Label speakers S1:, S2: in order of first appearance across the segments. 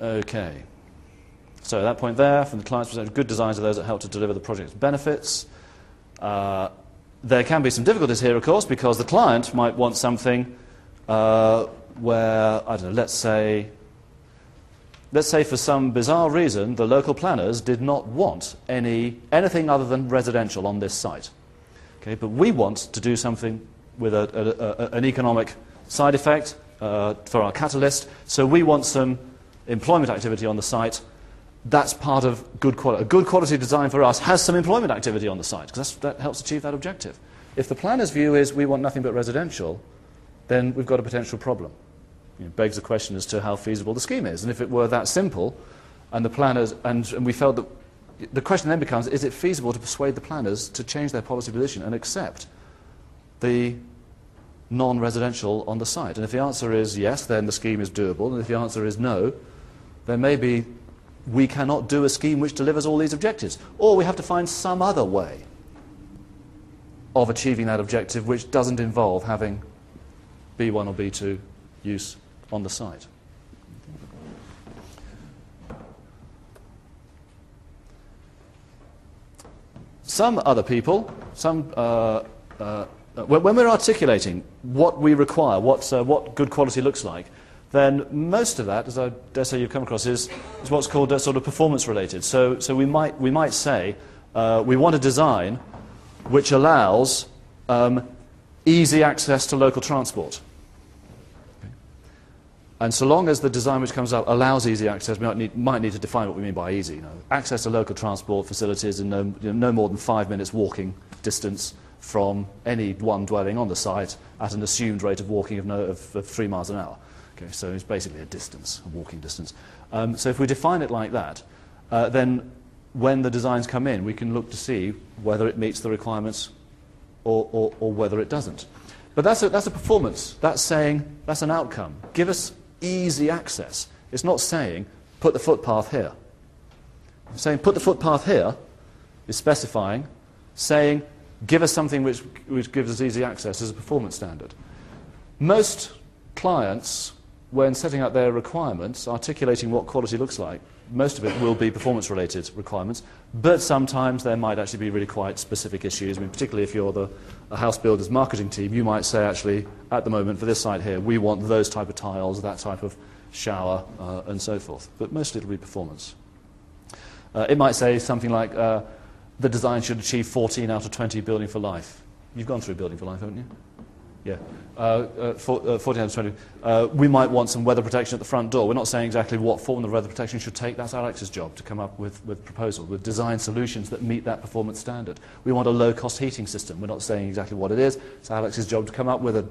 S1: Okay. So at that point there, from the client's perspective, good designs are those that help to deliver the project's benefits. Uh, there can be some difficulties here, of course, because the client might want something uh, where, I don't know, let's say, let's say for some bizarre reason, the local planners did not want any, anything other than residential on this site. Okay, but we want to do something with a, a, a, an economic side effect uh, for our catalyst, so we want some employment activity on the site that's part of good quality. A good quality design for us has some employment activity on the site because that helps achieve that objective. If the planner's view is we want nothing but residential, then we've got a potential problem. It begs the question as to how feasible the scheme is. And if it were that simple, and the planners, and, and we felt that the question then becomes, is it feasible to persuade the planners to change their policy position and accept the non-residential on the site? And if the answer is yes, then the scheme is doable. And if the answer is no, then maybe we cannot do a scheme which delivers all these objectives. Or we have to find some other way of achieving that objective which doesn't involve having B1 or B2 use on the site. Some other people, some, uh, uh, when we're articulating what we require, what, uh, what good quality looks like, then most of that, as I dare say you've come across, is, is what's called uh, sort of performance related. So, so we, might, we might say uh, we want a design which allows um, easy access to local transport. And so long as the design which comes up allows easy access, we might need, might need to define what we mean by easy. You know, access to local transport facilities in no, you know, no more than five minutes walking distance from any one dwelling on the site at an assumed rate of walking of, no, of, of three miles an hour. Okay, so it's basically a distance, a walking distance. Um, so if we define it like that, uh, then when the designs come in, we can look to see whether it meets the requirements or, or, or whether it doesn't. But that's a, that's a performance. That's saying, that's an outcome. Give us easy access. It's not saying, put the footpath here. Saying, put the footpath here is specifying, saying, give us something which, which gives us easy access as a performance standard. Most clients when setting out their requirements, articulating what quality looks like, most of it will be performance-related requirements, but sometimes there might actually be really quite specific issues. I mean, particularly if you're the a house builder's marketing team, you might say, actually, at the moment for this site here, we want those type of tiles, that type of shower, uh, and so forth. But mostly it'll be performance. Uh, it might say something like, uh, the design should achieve 14 out of 20 building for life. You've gone through building for life, haven't you? Yeah, uh, uh, for, uh, 14 20. Uh, we might want some weather protection at the front door. We're not saying exactly what form the weather protection should take. That's Alex's job to come up with, with proposals, with design solutions that meet that performance standard. We want a low-cost heating system. We're not saying exactly what it is. It's Alex's job to come up with a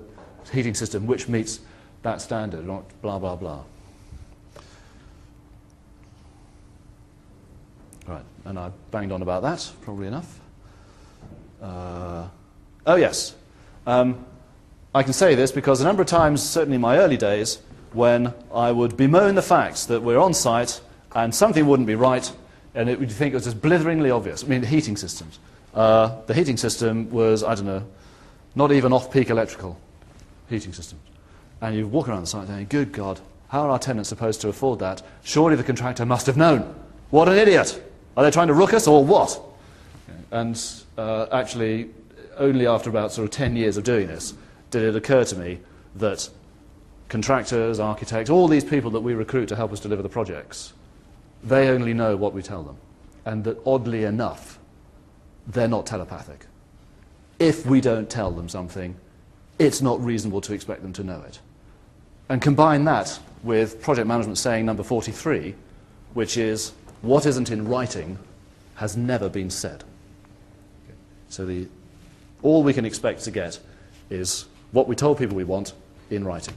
S1: heating system which meets that standard, not blah, blah, blah. Right, and I banged on about that, probably enough. Uh, oh, yes. Um, I can say this because a number of times, certainly in my early days, when I would bemoan the fact that we're on site and something wouldn't be right, and it would think it was just blitheringly obvious. I mean, heating systems. Uh, the heating system was, I don't know, not even off-peak electrical heating systems. And you walk around the site saying, good God, how are our tenants supposed to afford that? Surely the contractor must have known. What an idiot! Are they trying to rook us or what? And uh, actually, only after about sort of 10 years of doing this, did it occur to me that contractors, architects, all these people that we recruit to help us deliver the projects, they only know what we tell them. And that oddly enough, they're not telepathic. If we don't tell them something, it's not reasonable to expect them to know it. And combine that with project management saying number 43, which is what isn't in writing has never been said. So the, all we can expect to get is what we told people we want in writing.